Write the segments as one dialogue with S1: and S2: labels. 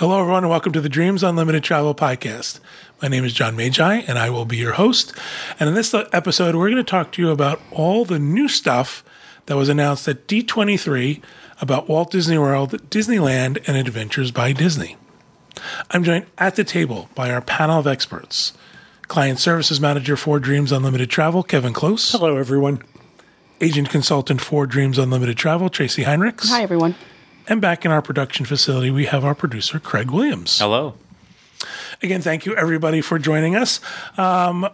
S1: Hello, everyone, and welcome to the Dreams Unlimited Travel Podcast. My name is John Magi, and I will be your host. And in this episode, we're going to talk to you about all the new stuff that was announced at D23 about Walt Disney World, Disneyland, and Adventures by Disney. I'm joined at the table by our panel of experts Client Services Manager for Dreams Unlimited Travel, Kevin Close.
S2: Hello, everyone.
S1: Agent Consultant for Dreams Unlimited Travel, Tracy Heinrichs.
S3: Hi, everyone.
S1: And back in our production facility, we have our producer, Craig Williams.
S4: Hello.
S1: Again, thank you everybody for joining us. Um,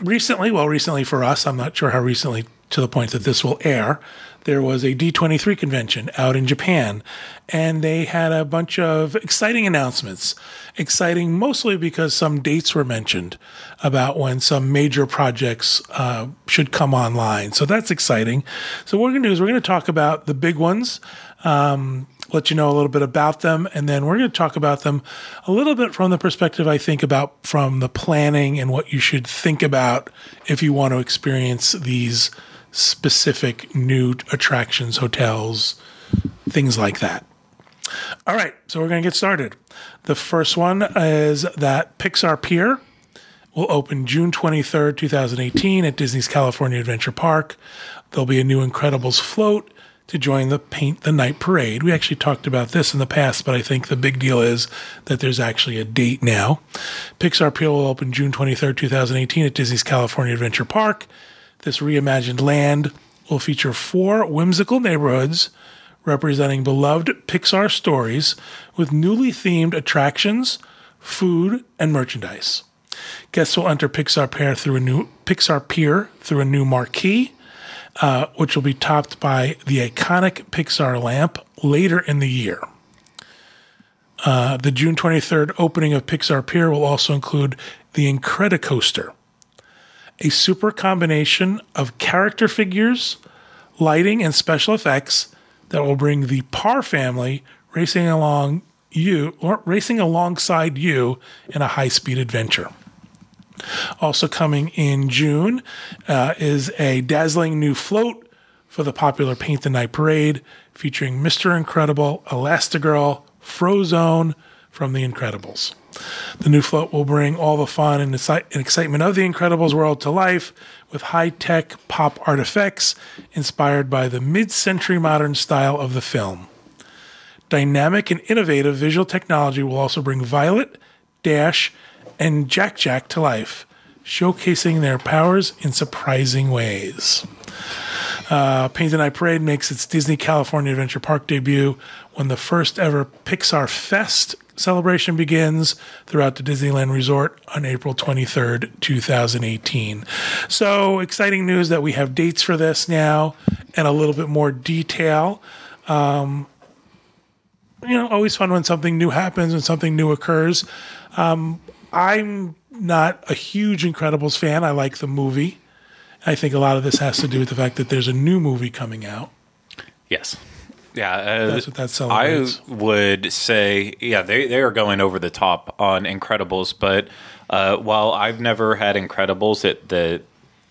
S1: recently, well, recently for us, I'm not sure how recently to the point that this will air, there was a D23 convention out in Japan, and they had a bunch of exciting announcements. Exciting mostly because some dates were mentioned about when some major projects uh, should come online. So that's exciting. So, what we're going to do is we're going to talk about the big ones. Um, let you know a little bit about them, and then we're going to talk about them a little bit from the perspective I think about from the planning and what you should think about if you want to experience these specific new attractions, hotels, things like that. All right, so we're going to get started. The first one is that Pixar Pier will open June 23rd, 2018 at Disney's California Adventure Park. There'll be a new Incredibles float to join the Paint the Night Parade. We actually talked about this in the past, but I think the big deal is that there's actually a date now. Pixar Pier will open June 23rd, 2018 at Disney's California Adventure Park. This reimagined land will feature four whimsical neighborhoods representing beloved Pixar stories with newly themed attractions, food, and merchandise. Guests will enter Pixar Pier through a new Pixar Pier through a new marquee, uh, which will be topped by the iconic Pixar lamp later in the year. Uh, the June 23rd opening of Pixar Pier will also include the Incredicoaster, a super combination of character figures, lighting, and special effects that will bring the Parr family racing along you or racing alongside you in a high-speed adventure. Also coming in June uh, is a dazzling new float for the popular Paint the Night Parade, featuring Mr. Incredible, Elastigirl, Frozone from The Incredibles. The new float will bring all the fun and, excitement of the Incredibles world to life with high tech pop art effects inspired by the mid century modern style of the film. Dynamic and innovative visual technology will also bring Violet, Dash, and Jack Jack to life, showcasing their powers in surprising ways. Uh, Paint the Night Parade makes its Disney California Adventure Park debut when the first ever Pixar Fest celebration begins throughout the Disneyland Resort on April 23rd, 2018. So exciting news that we have dates for this now and a little bit more detail. Um, you know, always fun when something new happens and something new occurs. Um, I'm not a huge Incredibles fan. I like the movie. I think a lot of this has to do with the fact that there's a new movie coming out.
S4: Yes. Yeah, uh,
S1: that's what that celebrates.
S4: I would say, yeah, they they are going over the top on Incredibles, but uh, while I've never had Incredibles at the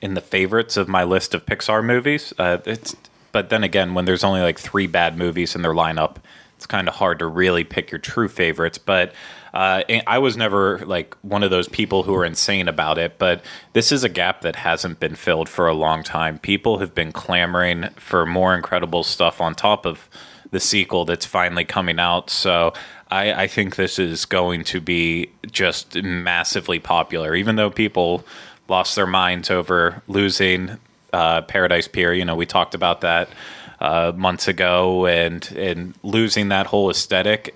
S4: in the favorites of my list of Pixar movies, uh, it's but then again, when there's only like three bad movies in their lineup, it's kind of hard to really pick your true favorites. But uh, I was never like one of those people who are insane about it, but this is a gap that hasn't been filled for a long time. People have been clamoring for more incredible stuff on top of the sequel that's finally coming out. So I, I think this is going to be just massively popular, even though people lost their minds over losing uh, Paradise Pier. You know, we talked about that. Uh, months ago, and and losing that whole aesthetic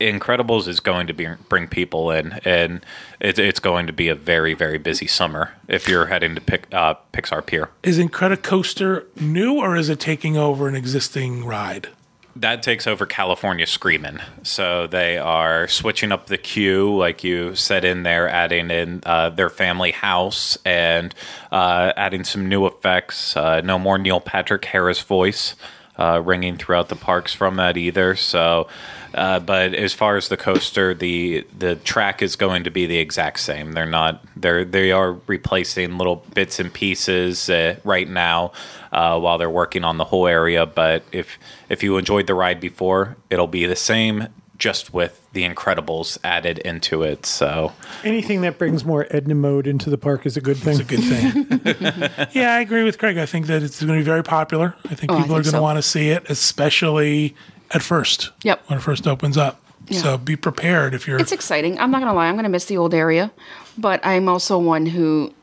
S4: Incredibles is going to be bring people in, and it, it's going to be a very very busy summer if you're heading to pick, uh, Pixar Pier.
S1: Is Incredicoaster new or is it taking over an existing ride?
S4: That takes over California Screamin'. So they are switching up the queue, like you said in there, adding in uh, their family house and uh, adding some new effects. Uh, no more Neil Patrick Harris voice uh, ringing throughout the parks from that either. So uh, but as far as the coaster, the the track is going to be the exact same. They're not they're they are replacing little bits and pieces uh, right now uh, while they're working on the whole area. But if if you enjoyed the ride before, it'll be the same. Just with the Incredibles added into it. So
S2: Anything that brings more Edna mode into the park is a good thing.
S1: It's a good thing. yeah, I agree with Craig. I think that it's going to be very popular. I think
S3: Oh, I
S1: people are
S3: think
S1: going to
S3: so.
S1: want to see it, especially at first.
S3: Yep.
S1: When it first opens up.
S3: Yeah.
S1: So be prepared if you're.
S3: It's exciting. I'm not gonna lie. I'm gonna miss the old area, but I'm also one who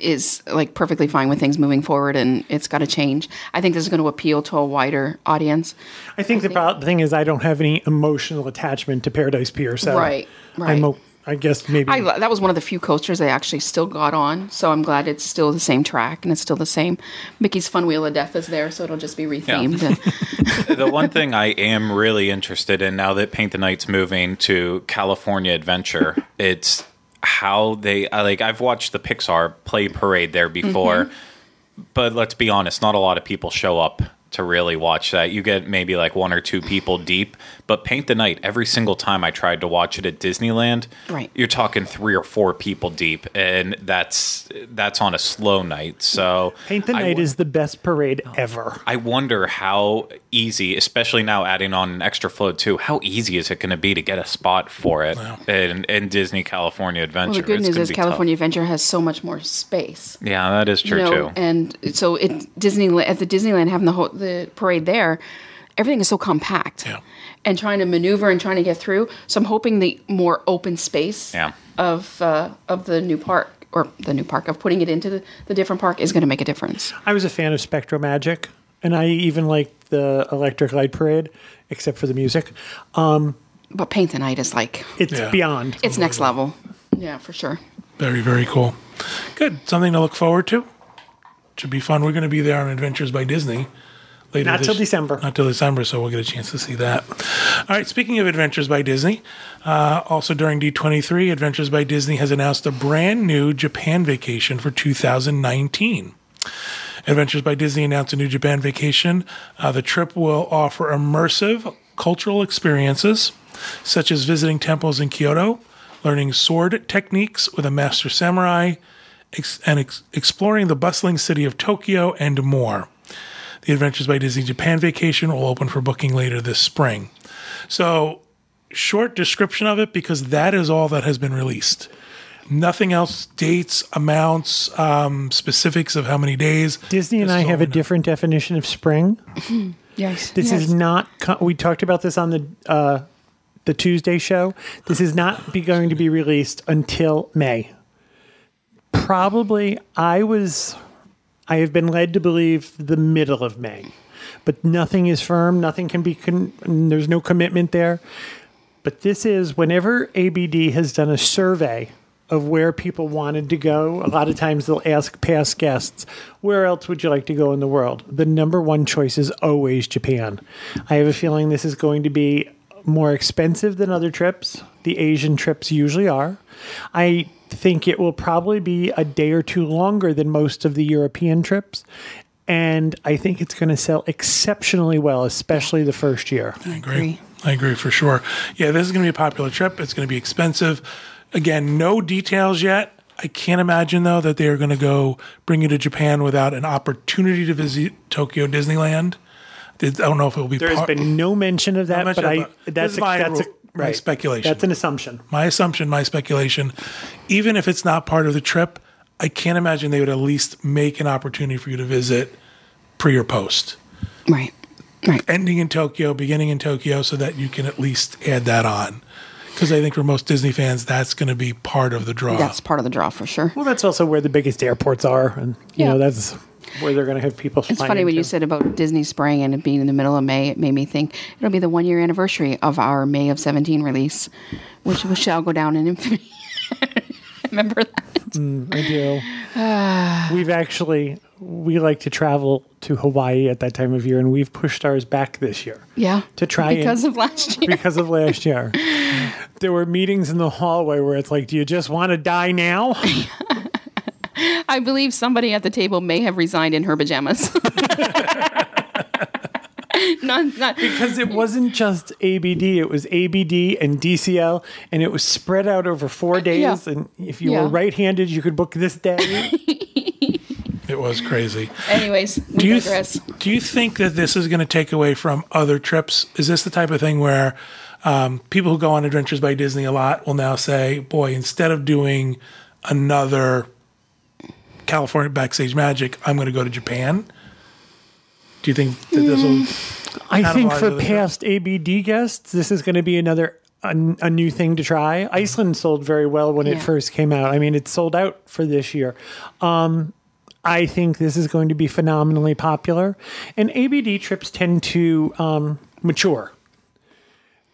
S3: is like perfectly fine with things moving forward, and it's got to change. I think this is going to appeal to a wider audience.
S2: I think the pro- the thing is I don't have any emotional attachment to Paradise Pier, so
S3: Right, right.
S2: I'm o- I guess maybe
S3: I that was one of the few coasters I actually still got on, so I'm glad it's still the same track and it's still the same. Mickey's Fun Wheel of Death is there, so it'll just be rethemed. And-
S4: the one thing I am really interested in now that Paint the Night's moving to California Adventure, it's how they I like. I've watched the Pixar play parade there before, mm-hmm. but let's be honest, not a lot of people show up to really watch that. You get maybe like one or two people deep, but Paint the Night every single time I tried to watch it at Disneyland,
S3: Right.
S4: You're talking three or four people deep, and that's that's on a slow night. So
S2: Paint the Night
S4: w-
S2: is the best parade ever.
S4: I wonder how easy, especially now adding on an extra float too, how easy is it going to be to get a spot for it in, in Disney California Adventure?
S3: well, the good
S4: It's
S3: news is
S4: be
S3: California Adventure has so much more space.
S4: Yeah, that is true
S3: you know,
S4: too.
S3: and so it Disneyland at the Disneyland having the whole the parade there, everything is so compact.
S1: Yeah.
S3: And trying to maneuver and trying to get through. So I'm hoping the more open space
S4: Yeah.
S3: of uh, of the new park or the new park of putting it into the, the different park is going to make a difference.
S2: I was a fan of Spectro Magic, and I even liked the Electric Light Parade, except for the music.
S3: But Paint the Night is like
S2: It's
S1: Yeah.
S2: beyond.
S3: it's next level. Yeah, for sure.
S1: Very, very cool. Good. Something to look forward to. Should be fun. We're going to be there on Adventures by Disney later.
S2: Not till December.
S1: Not till December, so we'll get a chance to see that. All right. Speaking of Adventures by Disney, uh, also during D23, Adventures by Disney has announced a brand new Japan vacation for 2019. Adventures by Disney announced a new Japan vacation. Uh, the trip will offer immersive cultural experiences, such as visiting temples in Kyoto, learning sword techniques with a master samurai, ex- and ex- exploring the bustling city of Tokyo, and more. The Adventures by Disney Japan vacation will open for booking later this spring. So, short description of it because that is all that has been released. Nothing else, dates, amounts, um, specifics of how many days.
S2: Disney and I have a
S1: know.
S2: different definition of spring.
S3: Yes.
S2: This is not. We talked about this on the uh, the Tuesday show. This is not be going to be released until May. Probably, I was. I have been led to believe the middle of May, but nothing is firm. Nothing can be. Con- there's no commitment there. But this is whenever ABD has done a survey of where people wanted to go. A lot of times they'll ask past guests, "Where else would you like to go in the world?" The number one choice is always Japan. I have a feeling this is going to be more expensive than other trips. The Asian trips usually are. I think it will probably be a day or two longer than most of the European trips. And I think it's going to sell exceptionally well, especially the first year.
S3: I agree.
S1: I agree for sure. Yeah, this is going to be a popular trip. It's going to be expensive. Again, no details yet. I can't imagine though that they are going to go bring you to Japan without an opportunity to visit Tokyo Disneyland. I don't know if it will be.
S2: There has
S1: part-
S2: been no mention of that,
S1: mention
S2: but
S1: of
S2: I that's a,
S1: my
S2: that's a,
S1: ru- my speculation.
S2: That's an assumption.
S1: my assumption, my speculation. Even if it's not part of the trip, I can't imagine they would at least make an opportunity for you to visit pre or post.
S3: Right. Right.
S1: ending in Tokyo, beginning in Tokyo, so that you can at least add that on. Because I think for most Disney fans, that's going to be part of the draw.
S3: That's part of the draw for sure.
S2: Well, that's also where the biggest airports are, and you
S3: Yeah.
S2: know that's where they're going to have people.
S3: It's funny when you said about Disney Spring and it being in the middle of May. It made me think it'll be the one year anniversary of our May of 17 release, which, shall go down in infamy. Remember that?
S2: Mm, I do. we've actually we like to travel to Hawaii at that time of year, and we've pushed ours back this year
S3: Yeah.
S2: To try and-
S3: because of last year.
S2: because of last year. There were meetings in the hallway where it's like, "Do you just want to die now?"
S3: I believe somebody at the table may have resigned in her pajamas. not, not,
S2: Because it wasn't just ABD; it was ABD and DCL, and it was spread out over four days.
S3: Yeah.
S2: And if you
S3: Yeah.
S2: were right-handed, you could book this day.
S1: it was crazy.
S3: anyways, we
S1: Do you
S3: digress.
S1: do you think that this is going to take away from other trips? Is this the type of thing where Um, people who go on Adventures by Disney a lot will now say, boy, instead of doing another California Backstage Magic, I'm going to go to Japan. Do you think that this will?
S2: I think for
S1: other
S2: past ABD guests, this is going to be another a, a new thing to try. Iceland sold very well when
S3: Yeah.
S2: it first came out. I mean, it sold out for this year. Um, I think this is going to be phenomenally popular, and ABD trips tend to um, mature.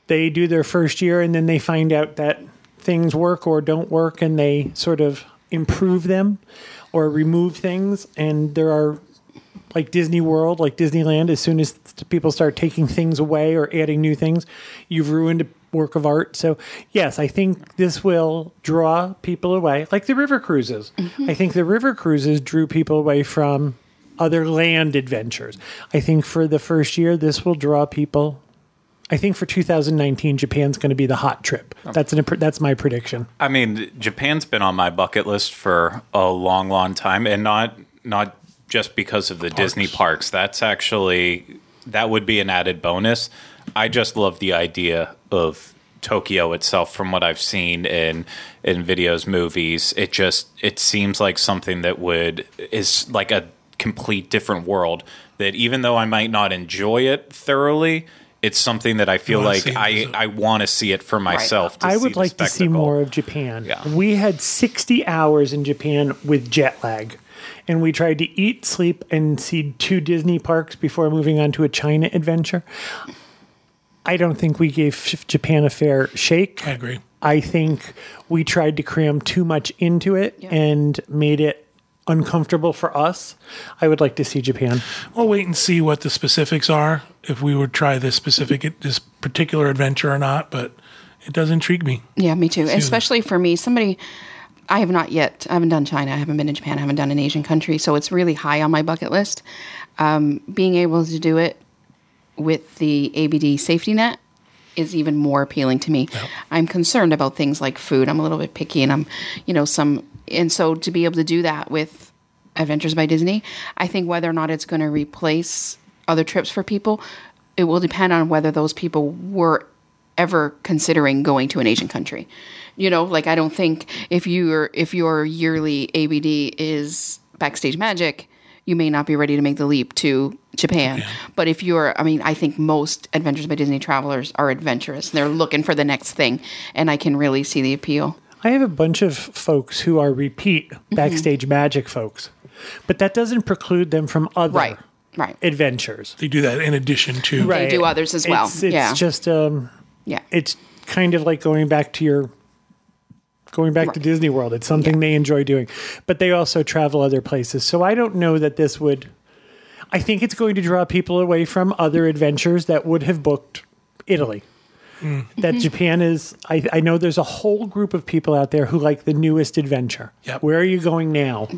S2: They do their first year, and then they find out that things work or don't work, and they sort of improve them or remove things. And there are like Disney World, like Disneyland, as soon as people start taking things away or adding new things, you've ruined a work of art. So, yes, I think this will draw people away, like the river cruises. Mm-hmm. I think the river cruises drew people away from other land adventures. I think for the first year, this will draw people. I think for 2019, Japan's going to be the hot trip. Oh. That's an that's my prediction.
S4: I mean, Japan's been on my bucket list for a long, long time, and not not just because of the Disney parks. That's actually that would be an added bonus. I just love the idea of Tokyo itself from what I've seen in in videos, movies. It just it seems like something that would is like a complete different world that even though I might not enjoy it thoroughly, it's something that I feel like I. I want to see it for myself. To
S2: I
S4: see
S2: would
S4: the
S2: like to see more of Japan.
S4: Yeah.
S2: We had 60 hours in Japan with jet lag, and we tried to eat, sleep, and see two Disney parks before moving on to a China adventure. I don't think we gave Japan a fair shake.
S1: I agree.
S2: I think we tried to cram too much into it
S3: Yeah.
S2: and made it uncomfortable for us. I would like to see Japan.
S1: We'll wait and see what the specifics are if we would try this specific this particular adventure or not. But it does intrigue me.
S3: Yeah, me too. Especially for me, somebody I have not yet. I haven't done China. I haven't been to Japan. I haven't done an Asian country, so it's really high on my bucket list. Um, being able to do it with the ABD safety net is even more appealing to me. I'm concerned about things like food. I'm a little bit picky, and I'm, you know, some, and so to be able to do that with Adventures by Disney, I think whether or not it's going to replace other trips for people, it will depend on whether those people were ever considering going to an Asian country. You know, like I don't think if you're if your yearly ABD is backstage magic, you may not be ready to make the leap to Japan. But if you're I mean, I think most Adventures by Disney travelers are adventurous. and They're looking for the next thing and I can really see the appeal.
S2: I have a bunch of folks who are repeat
S3: Mm-hmm.
S2: backstage magic folks, but that doesn't preclude them from other
S3: Right. Right.
S2: adventures.
S1: They do that in addition to Right.
S3: They do others as well.
S2: It's, it's
S3: Yeah.
S2: just um,
S3: yeah.
S2: it's kind of like going back to your going back to Disney World. It's something they enjoy doing, but they also travel other places. So I don't know that this would. I think it's going to draw people away from other adventures that would have booked Italy. That Japan is. I, I know there's a whole group of people out there who like the newest adventure.
S1: Yep.
S2: Where are you going now?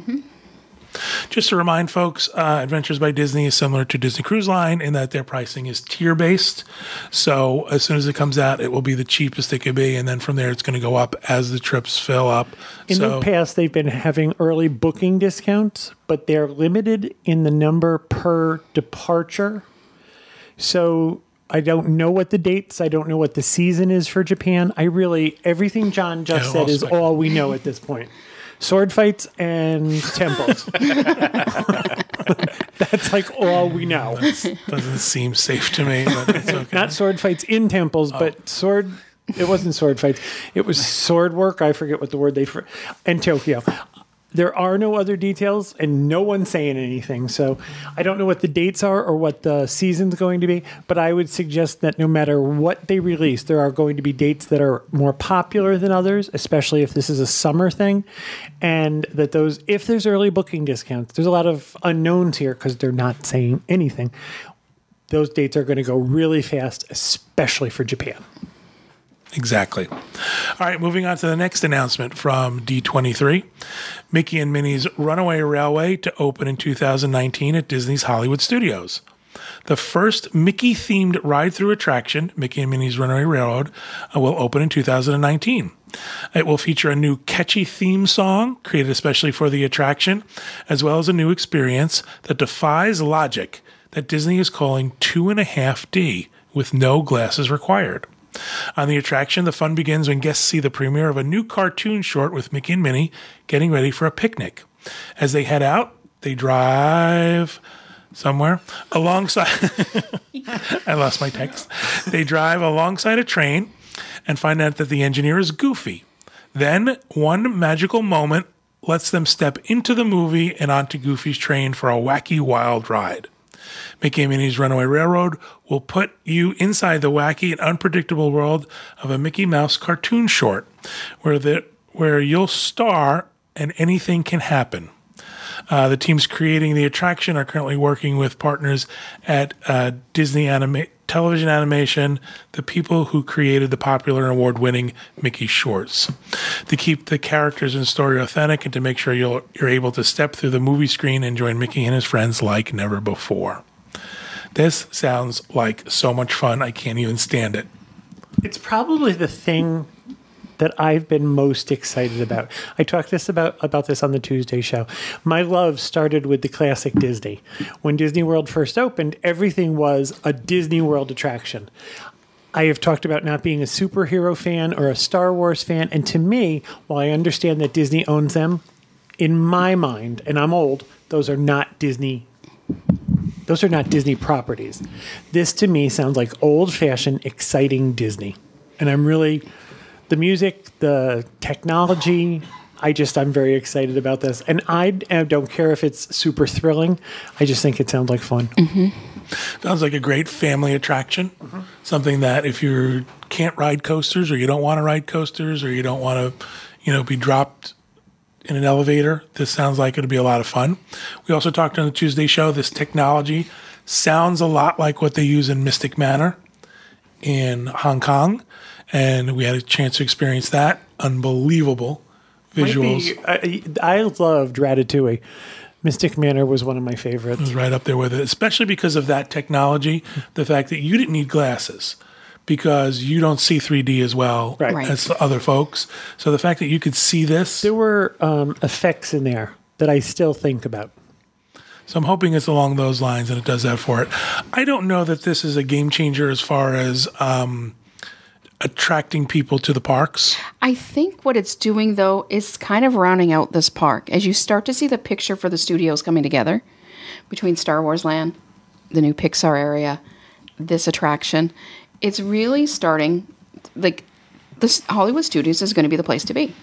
S1: Just to remind folks, uh, Adventures by Disney is similar to Disney Cruise Line in that their pricing is tier based. So as soon as it comes out, it will be the cheapest it could be, and then from there, it's going to go up as the trips fill up.
S2: In
S1: so
S2: the past, they've been having early booking discounts, but they're limited in the number per departure. So I don't know what the dates. I don't know what the season is for Japan. I really everything John just
S1: Yeah,
S2: said is all we know at this point. Sword fights and temples. That's like all we know.
S1: doesn't seem safe to me, but it's okay.
S2: Not sword fights in temples, but oh. sword. It wasn't sword fights. It was sword work. I forget what the word they for and Tokyo. There are no other details, and no one's saying anything. So I don't know what the dates are or what the season's going to be. But I would suggest that no matter what they release, there are going to be dates that are more popular than others, especially if this is a summer thing, and that those if there's early booking discounts, there's a lot of unknowns here because they're not saying anything those dates are going to go really fast, especially for Japan.
S1: Exactly. All right, moving on to the next announcement from D23. Mickey and Minnie's Runaway Railway to open in 2019 at Disney's Hollywood Studios. The first Mickey themed ride through attraction, Mickey and Minnie's Runaway Railroad, uh, will open in 2019. It will feature a new catchy theme song created especially for the attraction, as well as a new experience that defies logic that Disney is calling two and a half D with no glasses required. On the attraction, the fun begins when guests see the premiere of a new cartoon short with Mickey and Minnie getting ready for a picnic. As they head out, they drive somewhere alongside. I lost my text. They drive alongside a train and find out that the engineer is Goofy. Then, one magical moment lets them step into the movie and onto Goofy's train for a wacky wild ride. Mickey and Minnie's Runaway Railroad will put you inside the wacky and unpredictable world of a Mickey Mouse cartoon short, where the where you'll star and anything can happen. Uh, the teams creating the attraction are currently working with partners at uh, Disney Anima- Television Animation, the people who created the popular and award winning Mickey shorts, to keep the characters and story authentic and to make sure you're able to step through the movie screen and join Mickey and his friends like never before. This sounds like so much fun, I can't even stand it.
S2: It's probably the thing that I've been most excited about. I talked this about about this on the Tuesday show. My love started with the classic Disney. When Disney World first opened, everything was a Disney World attraction. I have talked about not being a superhero fan or a Star Wars fan, and to me, while I understand that Disney owns them, in my mind, and I'm old, those are not Disney those are not Disney properties. This to me sounds like old fashioned, exciting Disney. And I'm really, the music, the technology, I just, I'm very excited about this. And I don't care if it's super thrilling. I just think it sounds like fun. Mm-hmm.
S1: Sounds like a great family attraction. Mm-hmm. Something that if you can't ride coasters or you don't want to ride coasters or you don't want to, you know, be dropped in an elevator, this sounds like it'll be a lot of fun. We also talked on the Tuesday show, this technology sounds a lot like what they use in Mystic Manor in Hong Kong. And we had a chance to experience that. Unbelievable visuals.
S2: Might be- I, I loved Ratatouille. Mystic Manor was one of my favorites.
S1: was right up there with it, especially because of that technology. The fact that you didn't need glasses because you don't see 3D as well
S2: Right.
S3: Right.
S1: as other folks. So the fact that you could see this,
S2: There were um, effects in there that I still think about.
S1: so I'm hoping it's along those lines and it does that for it. I don't know that this is a game changer as far as um, attracting people to the parks.
S3: I think what it's doing though is kind of rounding out this park as you start to see the picture for the studios coming together between Star Wars Land, the new Pixar area, this attraction. It's really starting like this Hollywood Studios is going to be the place to be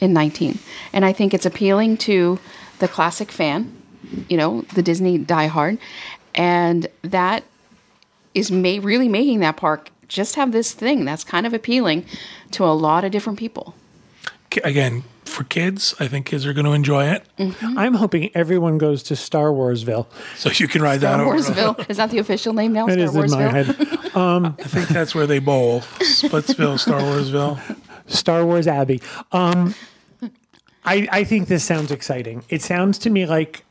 S3: in 19. And I think it's appealing to the classic fan, you know, the Disney diehard, and that is ma- really making that park just have this thing that's kind of appealing to a lot of different people.
S1: Again, for kids, I think kids are going to enjoy it.
S2: I'm hoping everyone goes to Star Warsville.
S1: So you can ride that
S3: Star
S1: over.
S3: Warsville is that the official name now?
S2: It
S3: Star
S2: is in my
S3: Warsville.
S2: head.
S1: I think that's where they bowl. Splitsville, Star Warsville.
S2: Star Wars Abbey. Um, I, I think this sounds exciting. It sounds to me like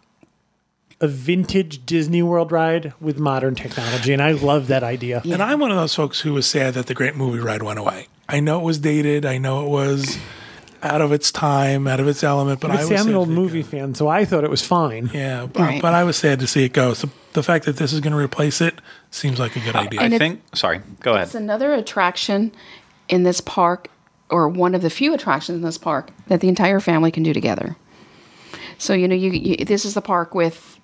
S2: a vintage Disney World ride with modern technology, and I love that idea.
S1: And I'm one of those folks who was sad that the Great Movie Ride went away. I know it was dated. I know it was out of its time, out of its element. But I was
S2: I'm an old movie
S1: go.
S2: fan, so I thought it was fine.
S1: Yeah, but,
S3: Right.
S1: but I was sad to see it go. So the fact that this is going to replace it seems like a good uh, idea.
S4: I
S3: And it's-
S4: think. Sorry, go ahead.
S3: It's another attraction in this park, or one of the few attractions in this park that the entire family can do together. So you know, you, you this is the park with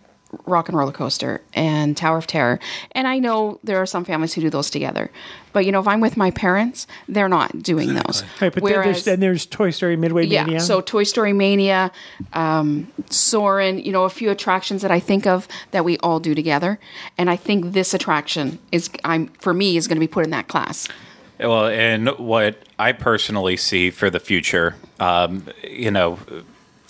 S3: Rock and Roller Coaster and Tower of Terror, and I know there are some families who do those together. But you know, if I'm with my parents, they're not doing those.
S2: Right, but then there's,
S3: Whereas-
S2: then there's Toy Story Midway
S3: yeah,
S2: Mania.
S3: so Toy Story Mania, um, Soarin', you know, a few attractions that I think of that we all do together, and I think this attraction is, I'm for me, is going to be put in that class.
S4: Well, and what I personally see for the future, um, you know,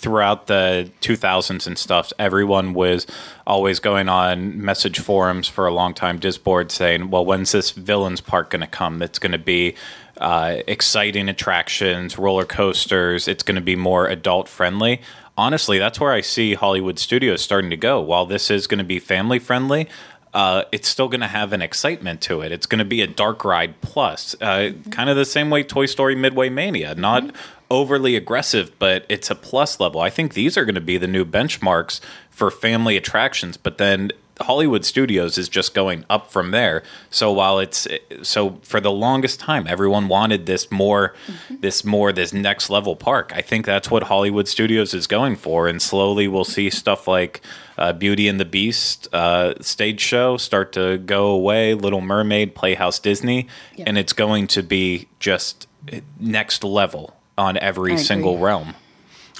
S4: throughout the 2000s and stuff, everyone was always going on message forums for a long time, Disboard saying, well, when's this villains park going to come? That's going to be uh, exciting attractions, roller coasters. It's going to be more adult friendly. Honestly, that's where I see Hollywood studios starting to go. While this is going to be family friendly, uh, it's still going to have an excitement to it. It's going to be a dark ride plus, uh, kind of the same way Toy Story Midway Mania, not overly aggressive, but it's a plus level. I think these are going to be the new benchmarks for family attractions. But then Hollywood Studios is just going up from there. So while it's so for the longest time, everyone wanted this more, this more, this next level park. I think that's what Hollywood Studios is going for, and slowly we'll see stuff like uh, Beauty and the Beast uh, stage show start to go away. Little Mermaid, Playhouse Disney,
S3: Yeah.
S4: and it's going to be just next level on every single realm.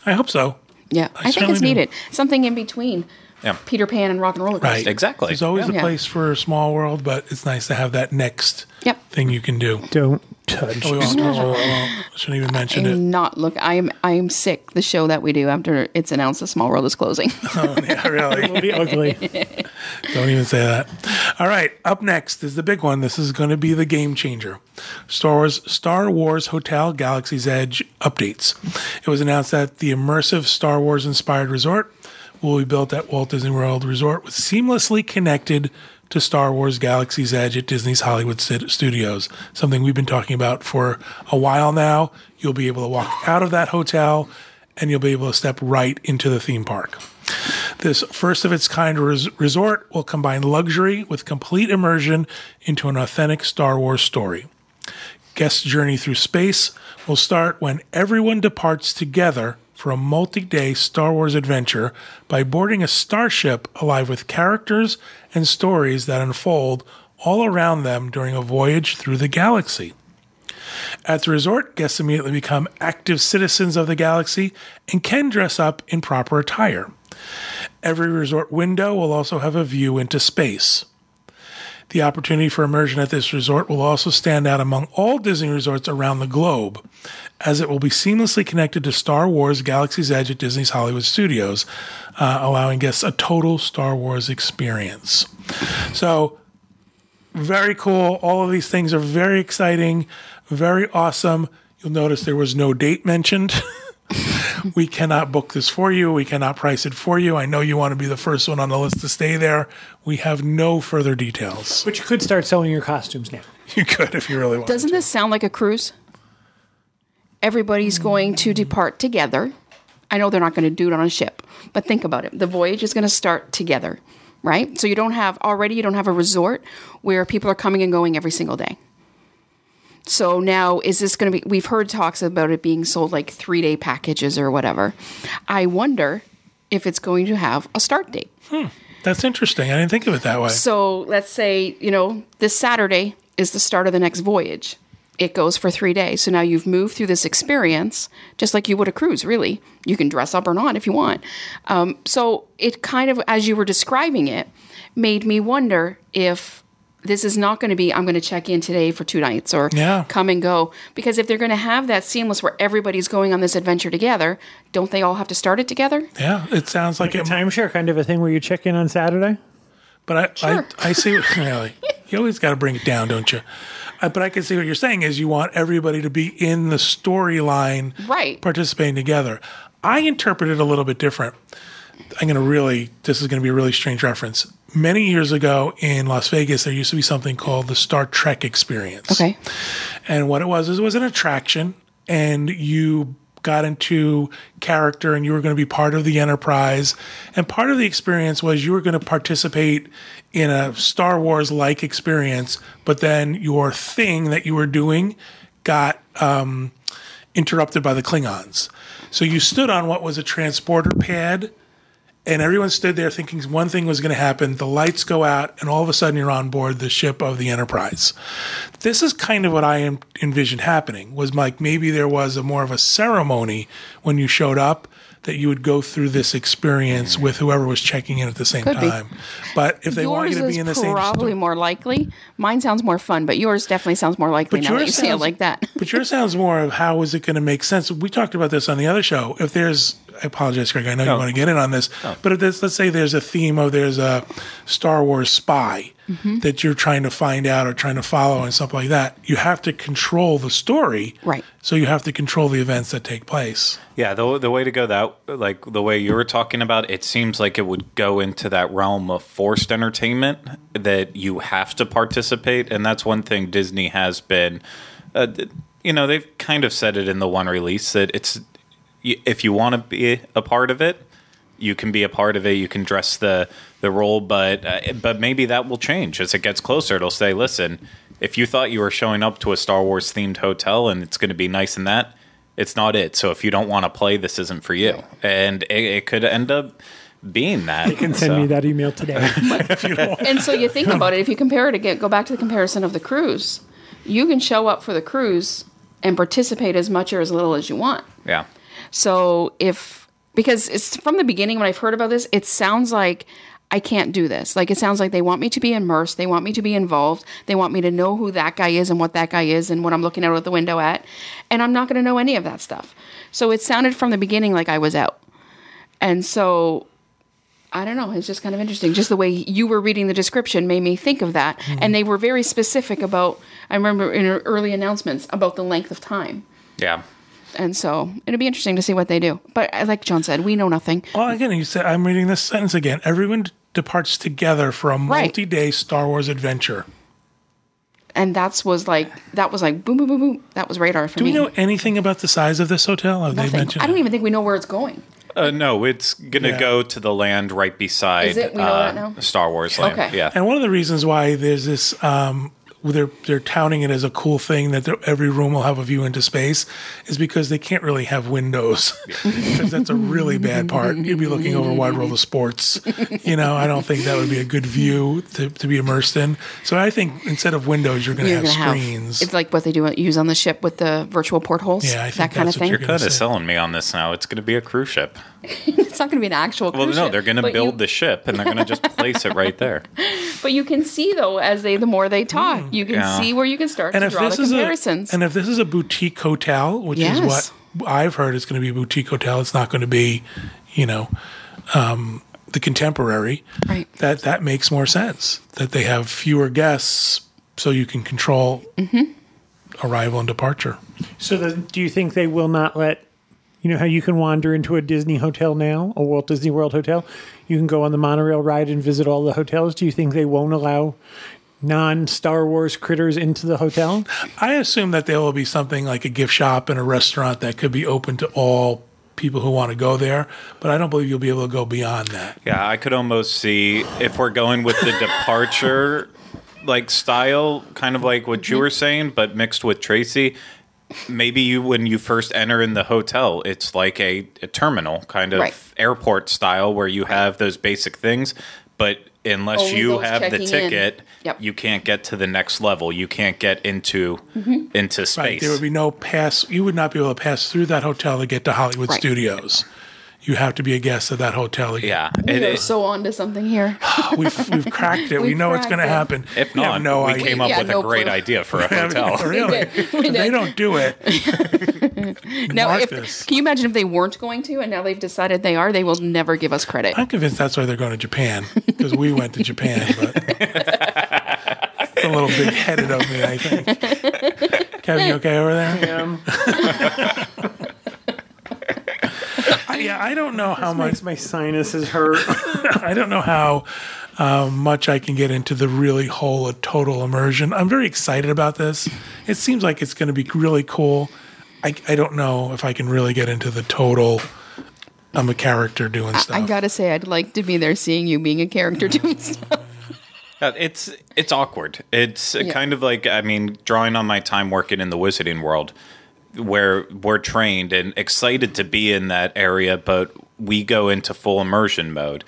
S1: I hope so.
S3: Yeah, I, think
S1: certainly
S3: it's
S1: do.
S3: needed. Something in between
S4: Yeah.
S3: Peter Pan and Rock and Roller Coaster.
S1: Right.
S4: Exactly.
S1: There's always
S3: Yeah.
S1: a place for a small world, but it's nice to have that next
S3: Yep.
S1: thing you can do.
S2: Don't touch.
S1: Oh, we won't, we won't- we won't- shouldn't even mention it.
S3: I'm not look. I am. I am sick. The show that we do after it's announced, the Small World is closing.
S1: Oh, yeah, really.
S2: It'll be ugly.
S1: Don't even say that. All right, up next is the big one. This is going to be the game changer. Star Wars Star Wars Hotel Galaxy's Edge updates. It was announced that the immersive Star Wars inspired resort will be built at Walt Disney World Resort with seamlessly connected to Star Wars Galaxy's Edge at Disney's Hollywood Studios. Something we've been talking about for a while now. You'll be able to walk out of that hotel and you'll be able to step right into the theme park. This first of its kind res- resort will combine luxury with complete immersion into an authentic Star Wars story. Guests' journey through space will start when everyone departs together for a multi day Star Wars adventure by boarding a starship alive with characters and stories that unfold all around them during a voyage through the galaxy. At the resort, guests immediately become active citizens of the galaxy and can dress up in proper attire. Every resort window will also have a view into space. The opportunity for immersion at this resort will also stand out among all Disney resorts around the globe, as it will be seamlessly connected to Star Wars Galaxy's Edge at Disney's Hollywood Studios, uh, allowing guests a total Star Wars experience. So, very cool. All of these things are very exciting, very awesome. You'll notice there was no date mentioned. we cannot book this for you. We cannot price it for you. I know you want to be the first one on the list to stay there. We have no further details.
S2: But you could start selling your costumes now.
S1: You could if you really want.
S3: Doesn't this sound like a cruise? Everybody's going to depart together. I know they're not going to do it on a ship, but think about it. The voyage is going to start together, right? So you don't have already you don't have a resort where people are coming and going every single day. So now is this going to be we've heard talks about it being sold like 3-day packages or whatever. I wonder if it's going to have a start date.
S1: That's interesting. I didn't think of it that way.
S3: So let's say, you know, this Saturday is the start of the next voyage. It goes for three days. So now you've moved through this experience just like you would a cruise, really. You can dress up or not if you want. Um, so it kind of, as you were describing it, made me wonder if this is not going to be, I'm going to check in today for two nights or
S1: Yeah.
S3: come and go. Because if they're going to have that seamless where everybody's going on this adventure together, don't they all have to start it together?
S1: Yeah, it sounds like
S2: A timeshare kind of a thing where you check in on Saturday.
S1: But I,
S3: Sure.
S1: I, I see. What, really, you always got to bring it down, don't you? Uh, but I can see what you're saying is you want everybody to be in the storyline,
S3: Right.
S1: Participating together. I interpret it a little bit different. I'm going to really. This is going to be a really strange reference. Many years ago in Las Vegas, there used to be something called the Star Trek Experience.
S3: Okay.
S1: And what it was is it was an attraction, and you got into character, and you were going to be part of the Enterprise. And part of the experience was you were going to participate in a Star Wars like experience, but then your thing that you were doing got um, interrupted by the Klingons. So you stood on what was a transporter pad and everyone stood there thinking one thing was going to happen. The lights go out, and all of a sudden you're on board the ship of the Enterprise. This is kind of what I envisioned happening. Was like maybe there was a more of a ceremony when you showed up that you would go through this experience with whoever was checking in at the same
S3: Could be.
S1: time. But if they want
S3: yours
S1: you to be in the same
S3: probably more likely. Mine sounds more fun, but yours definitely sounds more likely
S1: But
S3: now that you
S1: yours
S3: say it like that.
S1: but yours sounds more of how is it going to make sense? We talked about this on the other show. If there's, I apologize, Greg. I know you want to get in on this, but if let's say there's a theme of there's a Star Wars spy
S3: Mm-hmm.
S1: that you're trying to find out or trying to follow and stuff like that. You have to control the story,
S3: Right.
S1: So you have to control the events that take place.
S4: Yeah, the the way to go that like the way you were talking about, it seems like it would go into that realm of forced entertainment that you have to participate, and that's one thing Disney has been. Uh, you know, they've kind of said it in the one release that it's y- if you want to be a part of it, you can be a part of it. You can dress the the role, but uh, but maybe that will change as it gets closer. It'll say, listen, if you thought you were showing up to a Star Wars themed hotel and it's going to be nice in that, it's not it. So if you don't want to play, this isn't for you, and it, it could end up being that.
S2: You can send
S4: So-
S2: me that email today.
S3: and so you think about it if you compare it again go back to the comparison of the cruise you can show up for the cruise and participate as much or as little as you want
S4: Yeah.
S3: So if because it's from the beginning when i've heard about this it sounds like i can't do this like it sounds like they want me to be immersed they want me to be involved they want me to know who that guy is and what that guy is and what i'm looking out at the window at and i'm not going to know any of that stuff so it sounded from the beginning like i was out and so I don't know. It's just kind of interesting. Just the way you were reading the description made me think of that. Mm-hmm. And they were very specific about, I remember in early announcements about the length of time.
S4: Yeah.
S3: And so it'll be interesting to see what they do. But uh, like John said, we know nothing.
S1: Well, again, you said I'm reading this sentence again. Everyone departs together for a
S3: Right.
S1: multi-day Star Wars adventure.
S3: And that's was like, that was like boom, boom, boom, boom. That was radar for
S1: Do
S3: me.
S1: we know anything about the size of this hotel? Have they mentioned?
S3: I don't even think we know where it's going.
S4: Uh, no, it's gonna
S1: Yeah.
S4: go to the land right beside
S3: Is it? We know
S4: uh,
S3: that now?
S4: Star Wars land.
S3: Okay.
S4: Yeah.
S1: And one of the reasons why there's this, um, they're they're touting it as a cool thing that every room will have a view into space, is because they can't really have windows, because that's a really bad part. You'd be looking over a Wide World of Sports. You know, I don't think that would be a good view to, to be immersed in. So I think instead of windows, you're going to
S3: You're
S1: have
S3: gonna
S1: screens.
S3: It's like what they do use on the ship with the virtual portholes.
S1: Yeah, I think
S3: that kind of
S1: that's what
S3: thing.
S1: you're
S4: You're kind of selling me on this now. It's going to be a cruise ship.
S3: it's not going to be an actual.
S4: Well,
S3: cruise
S4: no,
S3: ship,
S4: they're going to build
S3: you-
S4: the ship and they're going to just place it right there.
S3: But you can see though, as they the more they talk, you can
S4: Yeah.
S3: see where you can start
S1: and
S3: to
S1: if
S3: draw
S1: this
S3: the
S1: is
S3: comparisons.
S1: a and if this is a boutique hotel, which
S3: Yes.
S1: is what I've heard is going to be a boutique hotel, it's not going to be, you know, um, the contemporary.
S3: Right.
S1: That that makes more sense. That they have fewer guests, so you can control
S3: Mm-hmm.
S1: arrival and departure.
S2: so, the, do you think they will not let? You know how you can wander into a Disney hotel now, a Walt Disney World hotel. You can go on the monorail ride and visit all the hotels. Do you think they won't allow non Star Wars critters into the hotel?
S1: I assume that there will be something like a gift shop and a restaurant that could be open to all people who want to go there, but I don't believe you'll be able to go beyond that.
S4: Yeah, I could almost see if we're going with the departure like style, kind of like what you were saying, but mixed with Tracy. Maybe you, when you first enter in the hotel, it's like a, a terminal kind of
S3: Right.
S4: airport style where you have those basic things, but unless
S3: Only
S4: you have the ticket,
S3: Yep.
S4: you can't get to the next level. You can't get into
S3: Mm-hmm.
S4: into space.
S1: Right. There would be no pass. You would not be able to pass through that hotel to get to Hollywood
S3: Right.
S1: Studios. You have to be a guest of that hotel. to get-
S4: yeah,
S3: we
S4: It-
S3: are
S4: it-
S3: so on to something here.
S1: we've we've cracked it. we
S3: We've
S1: know it's going to happen.
S4: if
S1: We
S4: not,
S1: no
S4: we
S1: idea.
S4: came up
S3: Yeah,
S4: with
S3: no
S4: a great
S3: clue.
S4: idea for a hotel.
S1: really.
S3: did. We
S1: If they don't do it.
S3: Now, if, can you imagine if they weren't going to, and now they've decided they are? They will never give us credit.
S1: I'm convinced that's why they're going to Japan because we went to Japan. But it's a little big headed of me, I think. Kevin, you okay over there? I, yeah, I don't know how much.
S2: Makes my sinuses hurt.
S1: I don't know how uh, much I can get into the really whole total immersion. I'm very excited about this. It seems like it's going to be really cool. I, I don't know if I can really get into the total. I'm a character doing stuff.
S3: I gotta say, I'd like to be there seeing you being a character mm-hmm. doing stuff.
S4: It's it's awkward. It's kind of like I mean, drawing on my time working in the wizarding world, where we're trained and excited to be in that area, but we go into full immersion mode.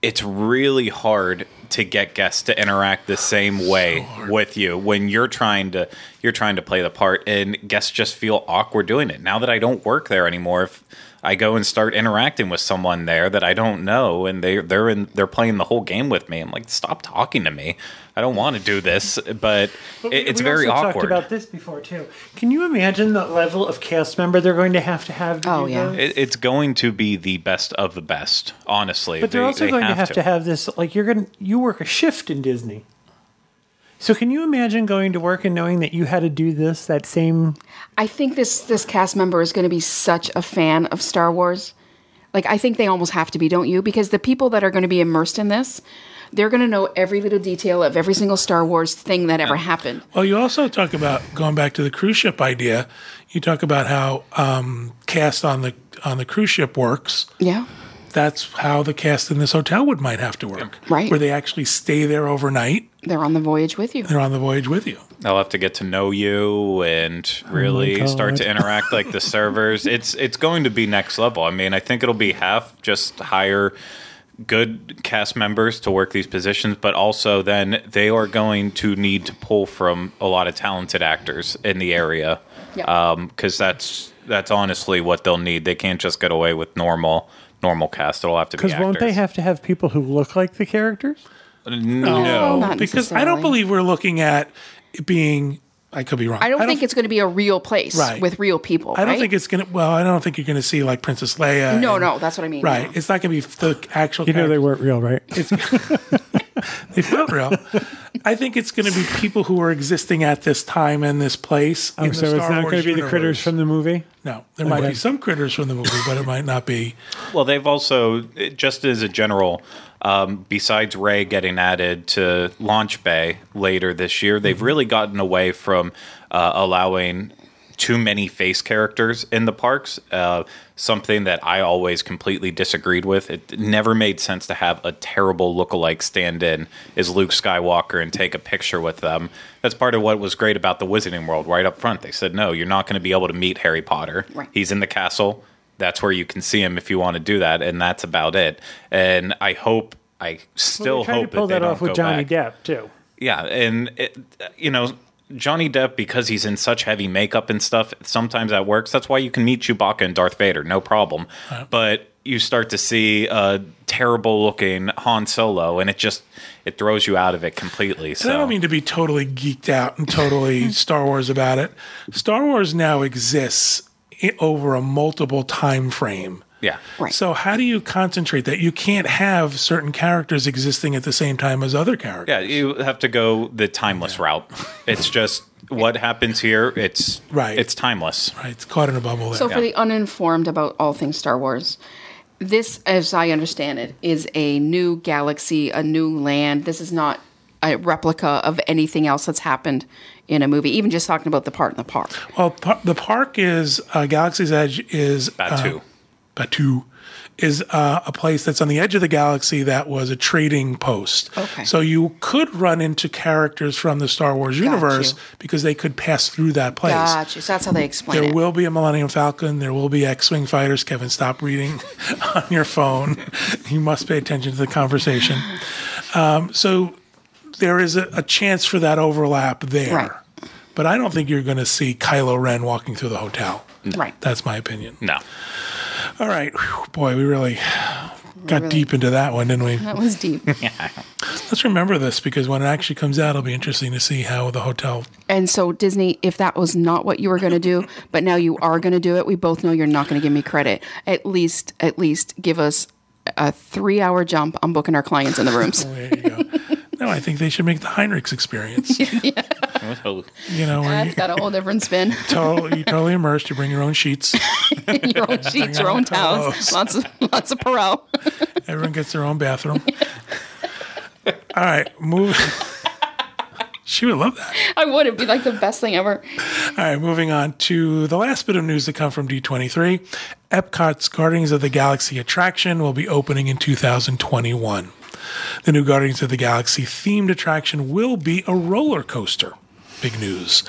S4: It's really hard to get guests to interact the same way with you when you're trying to you're trying to play the part, and guests just feel awkward doing it. Now that I don't work there anymore, if I go and start interacting with someone there that I don't know, and they they're in they're playing the whole game with me. I'm like, stop talking to me. I don't want to do this, but,
S2: But
S4: it, it's
S2: we
S4: very
S2: also
S4: awkward.
S2: talked about this before too. Can you imagine the level of cast member they're going to have to have? To
S3: Oh,
S2: do
S3: yeah.
S4: it, it's going to be the best of the best, honestly.
S2: But they're
S4: They-
S2: also
S4: they
S2: going to have to. have this. Like you're going, to you work a shift in Disney. So can you imagine going to work and knowing that you had to do this that same?
S3: I think this this cast member is going to be such a fan of Star Wars. Like I think they almost have to be, don't you? Because the people that are going to be immersed in this, they're going to know every little detail of every single Star Wars thing that ever happened.
S1: Well, you also talk about going back to the cruise ship idea. You talk about how um, cast on the on the cruise ship works,
S3: Yeah.
S1: that's how the cast in this hotel would might have to work.
S3: Right.
S1: Where they actually stay there overnight.
S3: They're on the voyage with you.
S1: They're on the voyage with you.
S4: They'll have to get to know you and oh really start to interact like the servers. It's it's going to be next level. I mean, I think it'll be half just hire good cast members to work these positions, but also then they are going to need to pull from a lot of talented actors in the area.
S3: Yeah.
S4: Um, because that's that's honestly what they'll need. They can't just get away with normal normal cast. It'll have to be
S2: Because won't they have to have people who look like the characters?
S4: no.
S3: Oh, not
S1: because I don't believe we're looking at it being. I could be wrong.
S3: I don't think it's going to be a real place
S1: Right.
S3: with real people.
S1: I don't
S3: right?
S1: think it's gonna. Well, I don't think you're gonna see like Princess Leia.
S3: No,
S1: and-
S3: no, that's what I mean.
S1: Right.
S3: yeah.
S1: It's not gonna be the actual.
S2: You know they weren't real, right?
S1: They felt real. I think it's going to be people who are existing at this time and this place. Oh, in
S2: Oh,
S1: the
S2: so it's not
S1: Wars
S2: going to be the critters from the movie.
S1: No, there might be some critters from the movie, but it might not be.
S4: Well, they've also, just as a general, um, besides Rey getting added to Launch Bay later this year, they've really gotten away from uh, allowing too many face characters in the parks. Uh, something that I always completely disagreed with. It never made sense to have a terrible lookalike stand in as Luke Skywalker and take a picture with them. That's part of what was great about the Wizarding World right up front. They said, no, you're not going to be able to meet Harry Potter.
S3: Right.
S4: He's in the castle that's where you can see him if you want to do that, and that's about it. And I hope, I still
S2: Well,
S4: hope
S2: to pull
S4: that,
S2: that, off with Johnny
S4: back.
S2: Depp too.
S4: Yeah, and it, you know, Johnny Depp because he's in such heavy makeup and stuff. Sometimes that works. That's why you can meet Chewbacca and Darth Vader, no problem. Uh-huh. But you start to see a terrible looking Han Solo, and it just it throws you out of it completely.
S1: And
S4: So
S1: I don't mean to be totally geeked out and totally Star Wars about it. Star Wars now exists over a multiple time frame.
S4: yeah,
S3: Right.
S1: So how do you concentrate that? You can't have certain characters existing at the same time as other characters.
S4: yeah, you have to go the timeless route. It's just what happens here. It's
S1: Right.
S4: It's timeless.
S1: Right. It's caught in a bubble there.
S3: So, for the uninformed about all things Star Wars, this, as I understand it, is a new galaxy, a new land. This is not a replica of anything else that's happened in a movie. Even just talking about the part in the park.
S1: well, par- the park is uh, Galaxy's Edge is
S4: Batuu.
S1: Uh, Batuu is uh, a place that's on the edge of the galaxy that was a trading post.
S3: Okay.
S1: So you could run into characters from the Star Wars universe
S3: you.
S1: because they could pass through that place.
S3: Gotcha. So that's how they explain
S1: There
S3: it.
S1: will be a Millennium Falcon. There will be X-wing fighters. Kevin, stop reading on your phone. You must pay attention to the conversation. Um, so there is a, a chance for that overlap there.
S3: Right.
S1: But I don't think you're going to see Kylo Ren walking through the hotel. Mm.
S3: right.
S1: That's my opinion.
S4: No.
S1: All right, Whew, boy, we really got
S3: really-
S1: deep into that one, didn't we?
S3: That was deep. yeah.
S1: Let's remember this because when it actually comes out, it'll be interesting to see how the hotel.
S3: and so, Disney, if that was not what you were going to do, but now you are going to do it, we both know you're not going to give me credit. At least, at least give us a three hour jump on booking our clients in the rooms.
S1: There you go. No, I think they should make the Heinrichs experience. You know, where you
S3: That's got a whole different spin.
S1: totally, you totally immersed. You bring your own sheets.
S3: your own sheets, your own towels, lots of lots of Perot.
S1: Everyone gets their own bathroom. All right, move. she would love that.
S3: I would. It'd be like the best thing ever.
S1: All right, moving on to the last bit of news that come from D23. Epcot's Guardians of the Galaxy attraction will be opening in 2021. The new Guardians of the Galaxy themed attraction will be a roller coaster. Big news.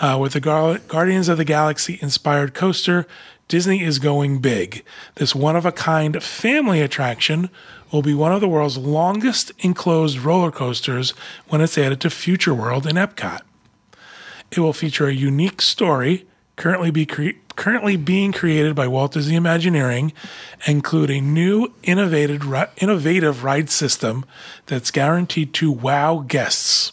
S1: Uh, with the Gar- Guardians of the Galaxy inspired coaster, Disney is going big. This one of a kind family attraction will be one of the world's longest enclosed roller coasters when it's added to Future World in Epcot. It will feature a unique story currently be cre- currently being created by Walt Disney Imagineering, include a new innovative ri- innovative ride system that's guaranteed to wow guests.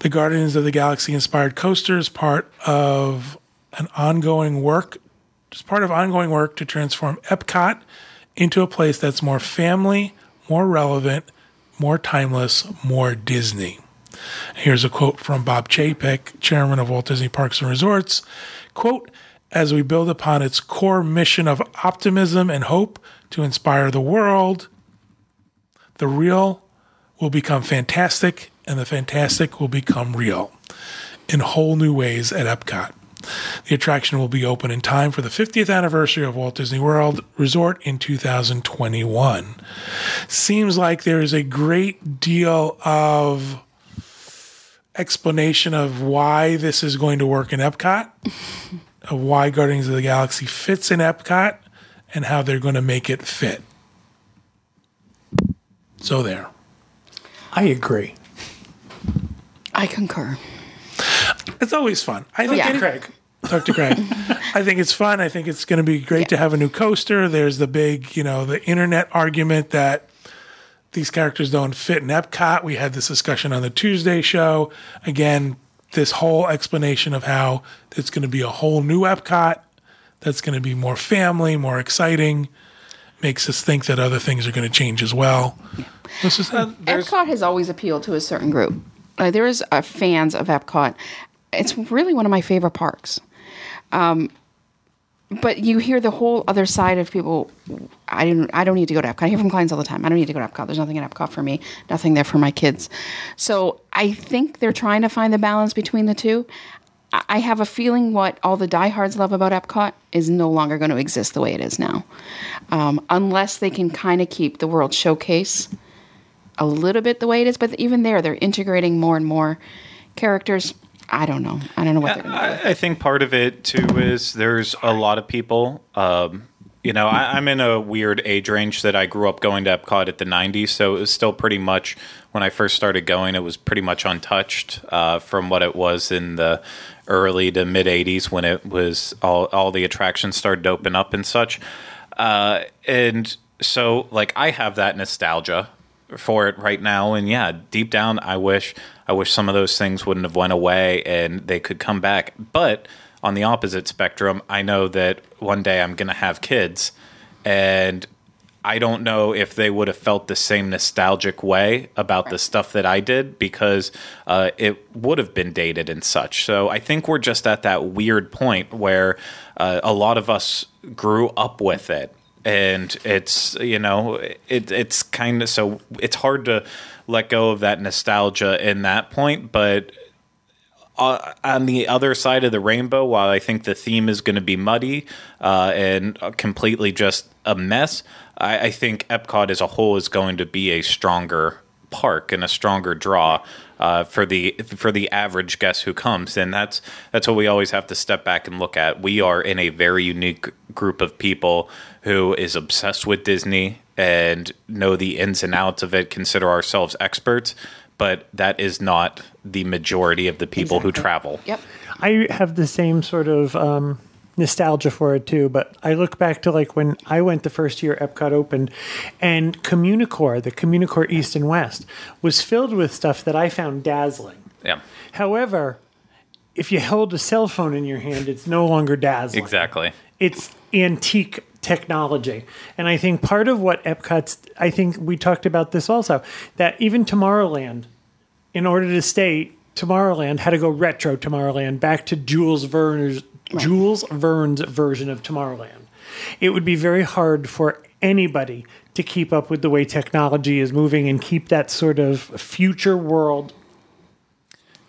S1: The Guardians of the Galaxy inspired coaster is part of an ongoing work. It's part of ongoing work to transform Epcot into a place that's more family, more relevant, more timeless, more Disney. Here's a quote from Bob Chapek, chairman of Walt Disney Parks and Resorts. Quote, as we build upon its core mission of optimism and hope to inspire the world, the real will become fantastic and the fantastic will become real in whole new ways at Epcot. The attraction will be open in time for the 50th anniversary of Walt Disney World Resort in 2021. Seems like there is a great deal of explanation of why this is going to work in Epcot, of why Guardians of the Galaxy fits in Epcot, and how they're going to make it fit. So there.
S2: I agree.
S3: I concur.
S1: It's always fun. I oh, think
S3: Yeah.
S1: any-
S2: Craig.
S1: Talk to Greg. I think it's fun. I think it's going to be great to have a new coaster. There's the big, you know, the internet argument that these characters don't fit in Epcot. We had this discussion on the Tuesday show. Again, this whole explanation of how it's going to be a whole new Epcot that's going to be more family, more exciting, makes us think that other things are going to change as well. This is it.
S3: Epcot has always appealed to a certain group. Uh, there is uh, fans of Epcot. It's really one of my favorite parks. Um, but you hear the whole other side of people. I don't. I don't need to go to Epcot. I hear from clients all the time. I don't need to go to Epcot. There's nothing in Epcot for me. Nothing there for my kids. So I think they're trying to find the balance between the two. I I have a feeling what all the diehards love about Epcot is no longer going to exist the way it is now, um, unless they can kind of keep the World Showcase a little bit the way it is, but even there, they're integrating more and more characters. I don't know. I don't know what they're going to do.
S4: I, think part of it too is there's a lot of people. Um, you know, I, I'm in a weird age range that I grew up going to Epcot at the '90s, so it was still pretty much when I first started going. It was pretty much untouched uh, from what it was in the early to mid '80s when it was all all the attractions started to open up and such. Uh, and so, like, I have that nostalgia for it right now and yeah deep down i wish i wish some of those things wouldn't have went away and they could come back. But on the opposite spectrum i know that one day i'm going to have kids and i don't know if they would have felt the same nostalgic way about the stuff that i did because uh, it would have been dated and such. So i think we're just at that weird point where uh, a lot of us grew up with it. And it's you know it, it's kind of so it's hard to let go of that nostalgia in that point but uh, on the other side of the rainbow while i think the theme is going to be muddy uh, and completely just a mess I, I think epcot as a whole is going to be a stronger park and a stronger draw uh, for the for the average guest who comes, and that's that's what we always have to step back and look at. We are in a very unique group of people who is obsessed with Disney and know the ins and outs of it. Consider ourselves experts, but that is not the majority of the people who travel.
S3: Yep.
S2: I have the same sort of um, nostalgia for it too, but I look back to like when I went the first year Epcot opened, and Communicore, the Communicore East and West, was filled with stuff that I found dazzling.
S4: Yeah,
S2: However, if you held a cell phone in your hand, it's no longer dazzling.
S4: exactly.
S2: It's antique technology. And I think part of what Epcot's, I think we talked about this also, that even Tomorrowland, in order to stay, Tomorrowland had to go retro Tomorrowland back to Jules Verne's Jules Verne's version of Tomorrowland. It would be very hard for anybody to keep up with the way technology is moving and keep that sort of future world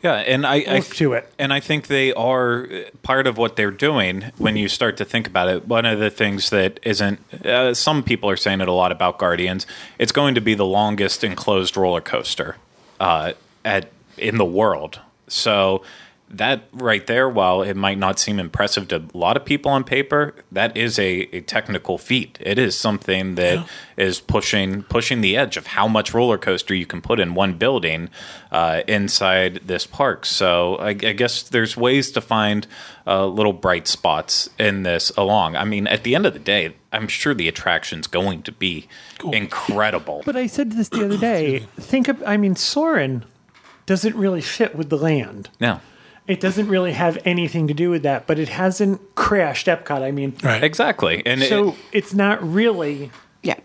S4: Yeah, and I, I
S2: to it.
S4: And I think they are uh, part of what they're doing when you start to think about it. One of the things that isn't, uh, some people are saying it a lot about Guardians, it's going to be the longest enclosed roller coaster uh, at in the world. So that right there, while it might not seem impressive to a lot of people on paper, that is a, a technical feat. It is something that is pushing pushing the edge of how much roller coaster you can put in one building uh, inside this park. So I, I guess there's ways to find uh, little bright spots in this along. I mean, at the end of the day, I'm sure the attraction's going to be incredible.
S2: But I said this the other day. Think of, I mean, Soarin' doesn't really fit with the land.
S4: Yeah.
S2: It doesn't really have anything to do with that, but it hasn't crashed Epcot. I mean,
S1: Right.
S4: Exactly. And it-
S2: so it's not really.
S3: Yeah.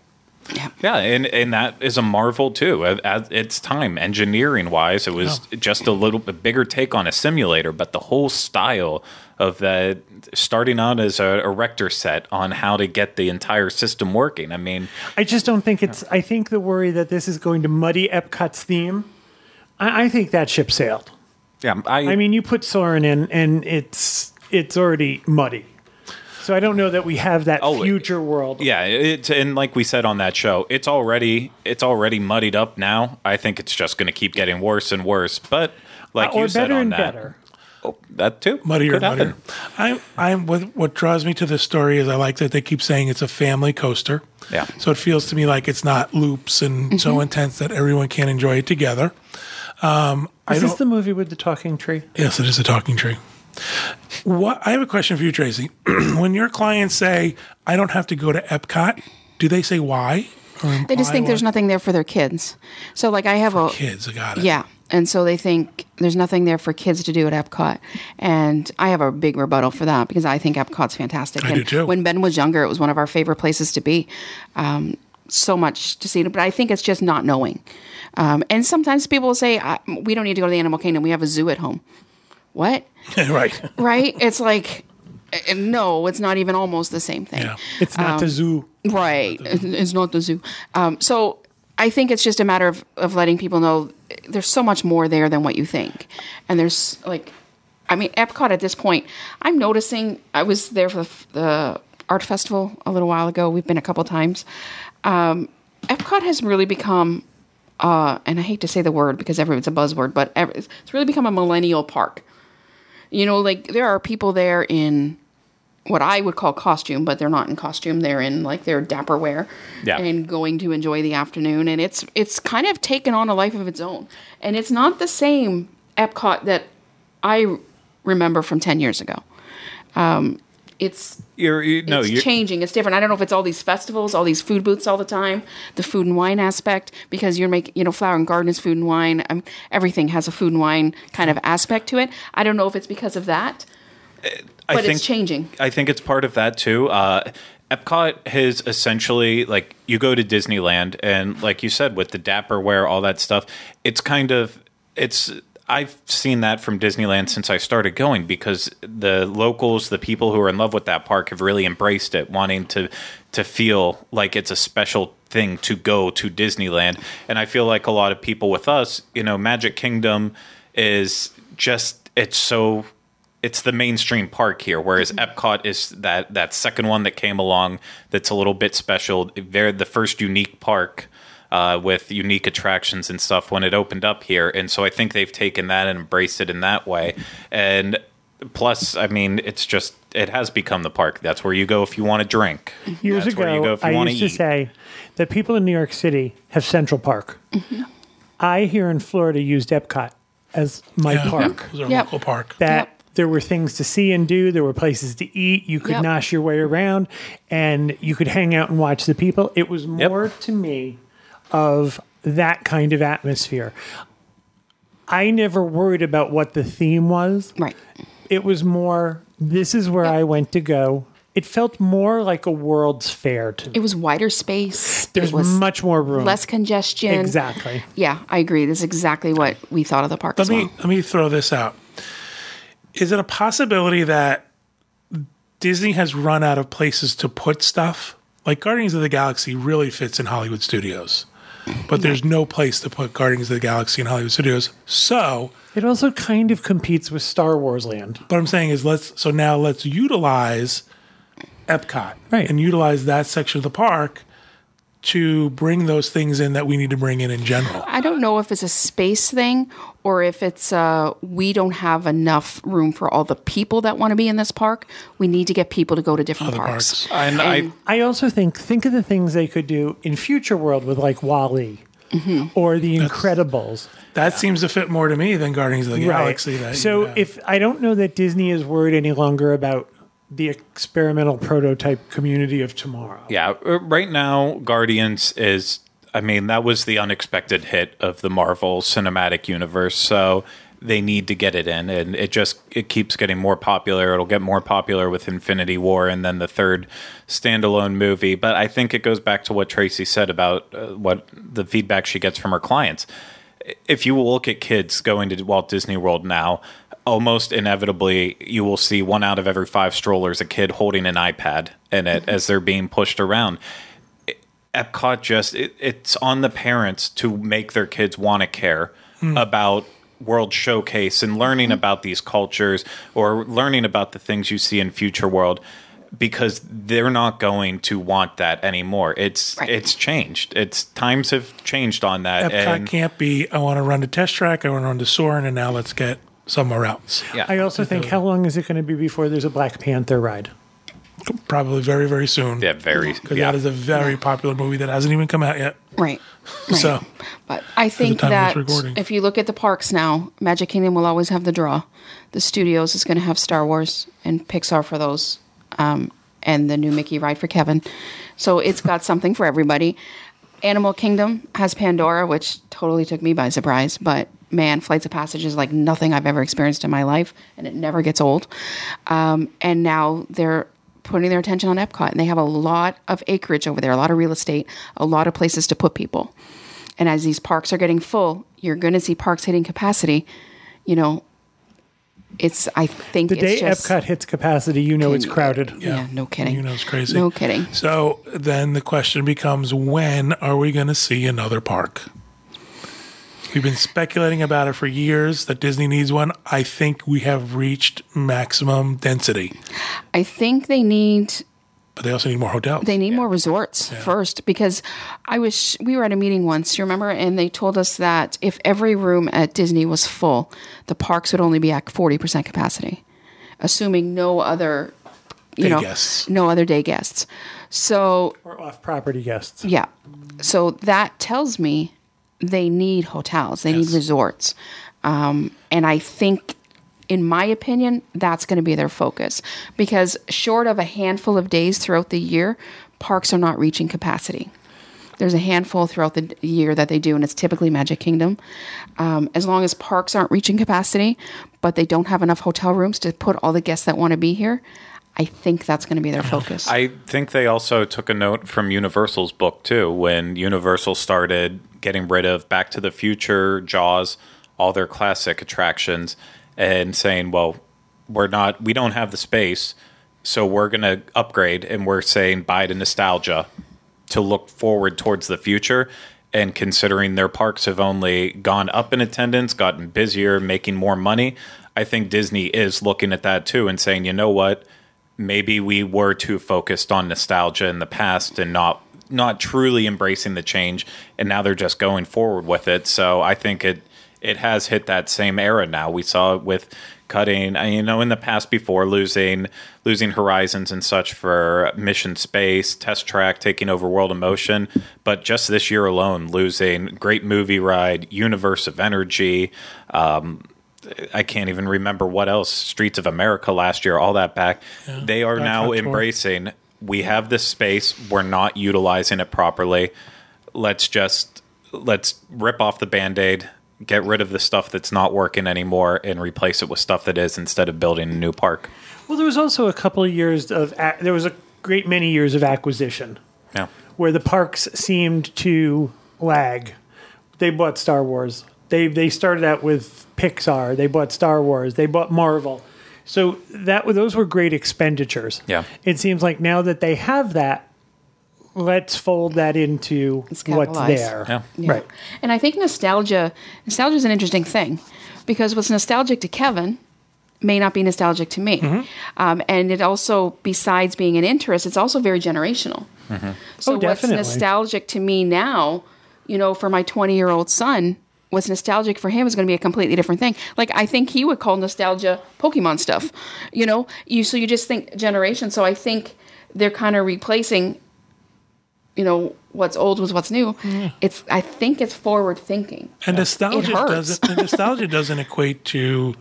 S3: Yeah.
S4: Yeah, and and that is a marvel too. At, at its time, engineering wise, it was just a little bit bigger take on a simulator, but the whole style of that starting out as a erector set on how to get the entire system working. I mean,
S2: I just don't think it's. I think the worry that this is going to muddy Epcot's theme. I, I think that ship sailed.
S4: Yeah, I,
S2: I mean, you put Soarin' in, and it's it's already muddy. So I don't know that we have that
S4: Oh,
S2: future world.
S4: Yeah, it's and like we said on that show, it's already it's already muddied up now. I think it's just going to keep getting worse and worse. But like
S2: Uh, or
S4: you said
S2: better
S4: on
S2: and
S4: that,
S2: better.
S4: Oh, that too
S1: muddier
S4: Could
S1: and muddier. I, I'm what what draws me to this story is I like that they keep saying it's a family coaster.
S4: Yeah.
S1: So it feels to me like it's not loops and so intense that everyone can enjoy it together. Um,
S2: Is
S1: don't.
S2: this the movie with the talking tree?
S1: yes, it is a talking tree. What I have a question for you, Tracy. when your clients say I don't have to go to Epcot, do they say why?
S3: They just
S1: imply
S3: think there's nothing there for their kids. So, like, I have a
S1: kids. I got it.
S3: yeah, and so they think there's nothing there for kids to do at Epcot, and I have a big rebuttal for that because I think Epcot's fantastic.
S1: I
S3: and
S1: do too.
S3: When Ben was younger, it was one of our favorite places to be. Um, so much to see, but I think it's just not knowing. Um, and sometimes people will say, "We don't need to go to the Animal Kingdom. We have a zoo at home." What?
S1: right.
S3: Right? it's like, uh, no, it's not even almost the same thing.
S1: Yeah.
S2: It's not the zoo.
S3: Right. It's not the zoo. Um, so I think it's just a matter of, of letting people know there's so much more there than what you think. And there's like, I mean, Epcot at this point, I'm noticing, I was there for the, the art festival a little while ago. We've been a couple times. Um, Epcot has really become, uh, and I hate to say the word because every, it's a buzzword, but every, it's really become a millennial park. You know, like there are people there in what I would call costume, but they're not in costume. They're in like their dapper wear
S4: Yeah.
S3: and going to enjoy the afternoon. And it's it's kind of taken on a life of its own. And it's not the same Epcot that I remember from ten years ago. Um, it's
S4: You're, you, no,
S3: it's changing. It's different. I don't know if it's all these festivals, all these food booths all the time, the food and wine aspect, because you're making, you know, Flower and Garden is food and wine. Um, everything has a food and wine kind of aspect to it. I don't know if it's because of that,
S4: I
S3: but
S4: think,
S3: it's changing.
S4: I think it's part of that too. Uh, Epcot has essentially like you go to Disneyland and like you said with the dapper Dapperware, all that stuff. It's kind of it's. I've seen that from Disneyland since I started going because the locals, the people who are in love with that park, have really embraced it, wanting to to feel like it's a special thing to go to Disneyland. And I feel like a lot of people with us, you know, Magic Kingdom is just it's so it's the mainstream park here, whereas mm-hmm. Epcot is that that second one that came along that's a little bit special. They're the first unique park uh, with unique attractions and stuff when it opened up here, and so I think they've taken that and embraced it in that way. And plus, I mean, it's just it has become the park. That's where you go if you want to drink.
S2: Years
S4: That's where you
S2: ago,
S4: go if you
S2: I
S4: want
S2: used
S4: to
S2: to
S4: eat.
S2: say that people in New York City have Central Park.
S3: Mm-hmm.
S2: I here in Florida used Epcot as my
S1: Yeah.
S2: park.
S1: It was a
S3: Yep.
S1: local park.
S2: That
S3: Yep.
S2: there were things to see and do. There were places to eat. You could
S3: Yep.
S2: nosh your way around, and you could hang out and watch the people. It was
S4: Yep.
S2: more to me of that kind of atmosphere. I never worried about what the theme was.
S3: Right.
S2: It was more, this is where I went to go. It felt more like a World's Fair to me.
S3: It was wider space.
S2: There's
S3: was
S2: much more room.
S3: less congestion.
S2: Exactly.
S3: Yeah, I agree. This is exactly what we thought of the park
S1: Let
S3: as
S1: me
S3: well.
S1: let me throw this out. Is it a possibility that Disney has run out of places to put stuff? Like Guardians of the Galaxy really fits in Hollywood Studios, but there's no place to put Guardians of the Galaxy in Hollywood Studios. So,
S2: It also kind of competes with Star Wars Land.
S1: what I'm saying is let's so now let's utilize Epcot
S2: Right.
S1: and utilize that section of the park to bring those things in that we need to bring in in general.
S3: I don't know if it's a space thing or if it's uh, we don't have enough room for all the people that want to be in this park. We need to get people to go to different
S1: Other
S3: parks.
S1: parks.
S4: And, I
S3: And-
S2: I also think think of the things they could do in future world with like WALL-E
S3: Mm-hmm.
S2: or the Incredibles.
S1: That seems to fit more to me than Guardians of the Galaxy. That
S2: so
S1: you have.
S2: if I don't know that Disney is worried any longer about the experimental prototype community of tomorrow.
S4: Yeah, uh, right now, Guardians is. I mean, that was the unexpected hit of the Marvel Cinematic Universe, so they need to get it in, and it just it keeps getting more popular. It'll get more popular with Infinity War, and then the third standalone movie. But I think it goes back to what Tracy said about uh, what the feedback she gets from her clients. If you look at kids going to Walt Disney World now, almost inevitably you will see one out of every five strollers a kid holding an iPad in it mm-hmm. as they're being pushed around. Epcot just it, it's on the parents to make their kids want to care hmm. about World Showcase and learning mm-hmm. about these cultures or learning about the things you see in Future World because they're not going to want that anymore. It's
S3: Right.
S4: it's changed. It's times have changed on that.
S1: Epcot can't be. I want to run to test track. I want to run to Soarin', and now let's get somewhere else.
S4: yeah,
S2: I also think how long is it going to be before there's a Black Panther ride?
S1: Probably very very soon.
S4: yeah, very
S1: because
S4: yeah.
S1: that is a very popular movie that hasn't even come out yet.
S3: Right. right.
S1: So
S3: But I think that if you look at the parks now, Magic Kingdom will always have the draw. The studios is going to have Star Wars and Pixar for those, um, and the new Mickey ride for Kevin. So it's got something for everybody. Animal Kingdom has Pandora, which totally took me by surprise. But man, Flights of Passage is like nothing I've ever experienced in my life, and it never gets old. Um, and now they're putting their attention on Epcot, and they have a lot of acreage over there, a lot of real estate, a lot of places to put people. And as these parks are getting full, you're going to see parks hitting capacity. You know, it's I think
S2: The day
S3: just,
S2: Epcot hits capacity, you know it's crowded.
S3: Yeah, no kidding.
S1: You know it's crazy.
S3: No kidding.
S1: So then the question becomes when are we going to see another park? We've been speculating about it for years that Disney needs one. I think we have reached maximum density,
S3: I think they need
S1: but they also need more hotels.
S3: they need more resorts first because I was we were at a meeting once, you remember, and they told us that if every room at Disney was full, the parks would only be at forty percent capacity, assuming no other you
S1: Day
S3: know
S1: guests.
S3: no other day guests. So
S2: Or off property guests.
S3: Yeah. So that tells me they need hotels, they need resorts. Um, and I think, in my opinion, that's going to be their focus because, short of a handful of days throughout the year, parks are not reaching capacity. There's a handful throughout the year that they do, and it's typically Magic Kingdom. Um, as long as parks aren't reaching capacity, but they don't have enough hotel rooms to put all the guests that want to be here, I think that's going to be their focus.
S4: I think they also took a note from Universal's book too, when Universal started getting rid of Back to the Future, Jaws, all their classic attractions, and saying, "Well, we're not, we don't have the space, so we're going to upgrade, and we're saying buy the nostalgia to look forward towards the future." And considering their parks have only gone up in attendance, gotten busier, making more money, I think Disney is looking at that too and saying, you know what? maybe we were too focused on nostalgia in the past and not not truly embracing the change and now they're just going forward with it so i think it it has hit that same era now we saw it with cutting uh, you know in the past before losing losing horizons and such for mission space test track taking over world of motion but just this year alone losing great movie ride universe of energy I can't even remember what else. Streets of America last year, all that back. they are now
S1: embracing. Tour.
S4: We have this space. We're not utilizing it properly. Let's just let's rip off the band-aid, get rid of the stuff that's not working anymore, and replace it with stuff that is instead of building a new park.
S2: Well, there was also a couple of years of there was a great many years of acquisition
S4: Yeah.
S2: where the parks seemed to lag. They bought Star Wars. They they started out with Pixar. They bought Star Wars. They bought Marvel. So that those were great expenditures.
S4: Yeah.
S2: It seems like now that they have that, let's fold that into what's there.
S4: Yeah.
S3: Yeah.
S2: Right.
S3: And I think nostalgia nostalgia is an interesting thing because what's nostalgic to Kevin may not be nostalgic to me.
S2: Mm-hmm.
S3: Um, and it also, besides being an interest, it's also very generational. So
S2: Oh,
S3: what's nostalgic to me now, you know, for my 20 year old son, what's nostalgic for him is going to be a completely different thing. Like I think he would call nostalgia Pokemon stuff. You know, you so you just think generation. So I think they're kind of replacing you know what's old with what's new. It's I think it's forward thinking.
S1: and nostalgia doesn't and nostalgia doesn't equate to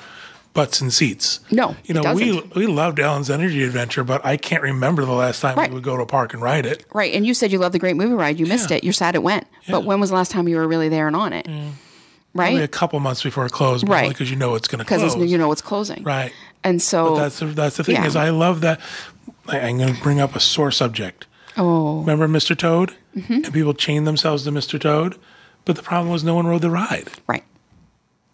S1: butts and seats.
S3: No,
S1: You know, we we loved Ellen's Energy Adventure, but I can't remember the last time
S3: Right.
S1: we would go to a park and ride it.
S3: Right, and you said you loved the Great Movie Ride. You missed
S1: Yeah.
S3: it. You're sad it went. But when was the last time you were really there and on it?
S1: Only a couple months before it closed,
S3: Right.
S1: Because you know it's going to close.
S3: because you know it's closing.
S1: right.
S3: and so
S1: That's the, that's the thing
S3: Yeah.
S1: is I love that. I, I'm going to bring up a sore subject.
S3: oh,
S1: Remember Mr. Toad?
S3: Mm-hmm.
S1: And people chained themselves to Mr. Toad, but the problem was no one rode the ride.
S3: right.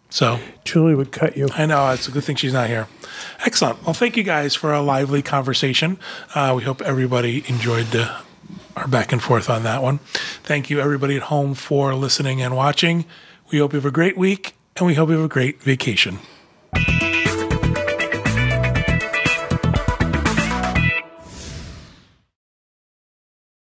S1: So
S2: Julie would cut you.
S1: I know it's a good thing she's not here. Excellent. Well, thank you guys for a lively conversation. Uh, we hope everybody enjoyed the, our back and forth on that one. Thank you, everybody at home, for listening and watching. We hope you have a great week, and we hope you have a great vacation.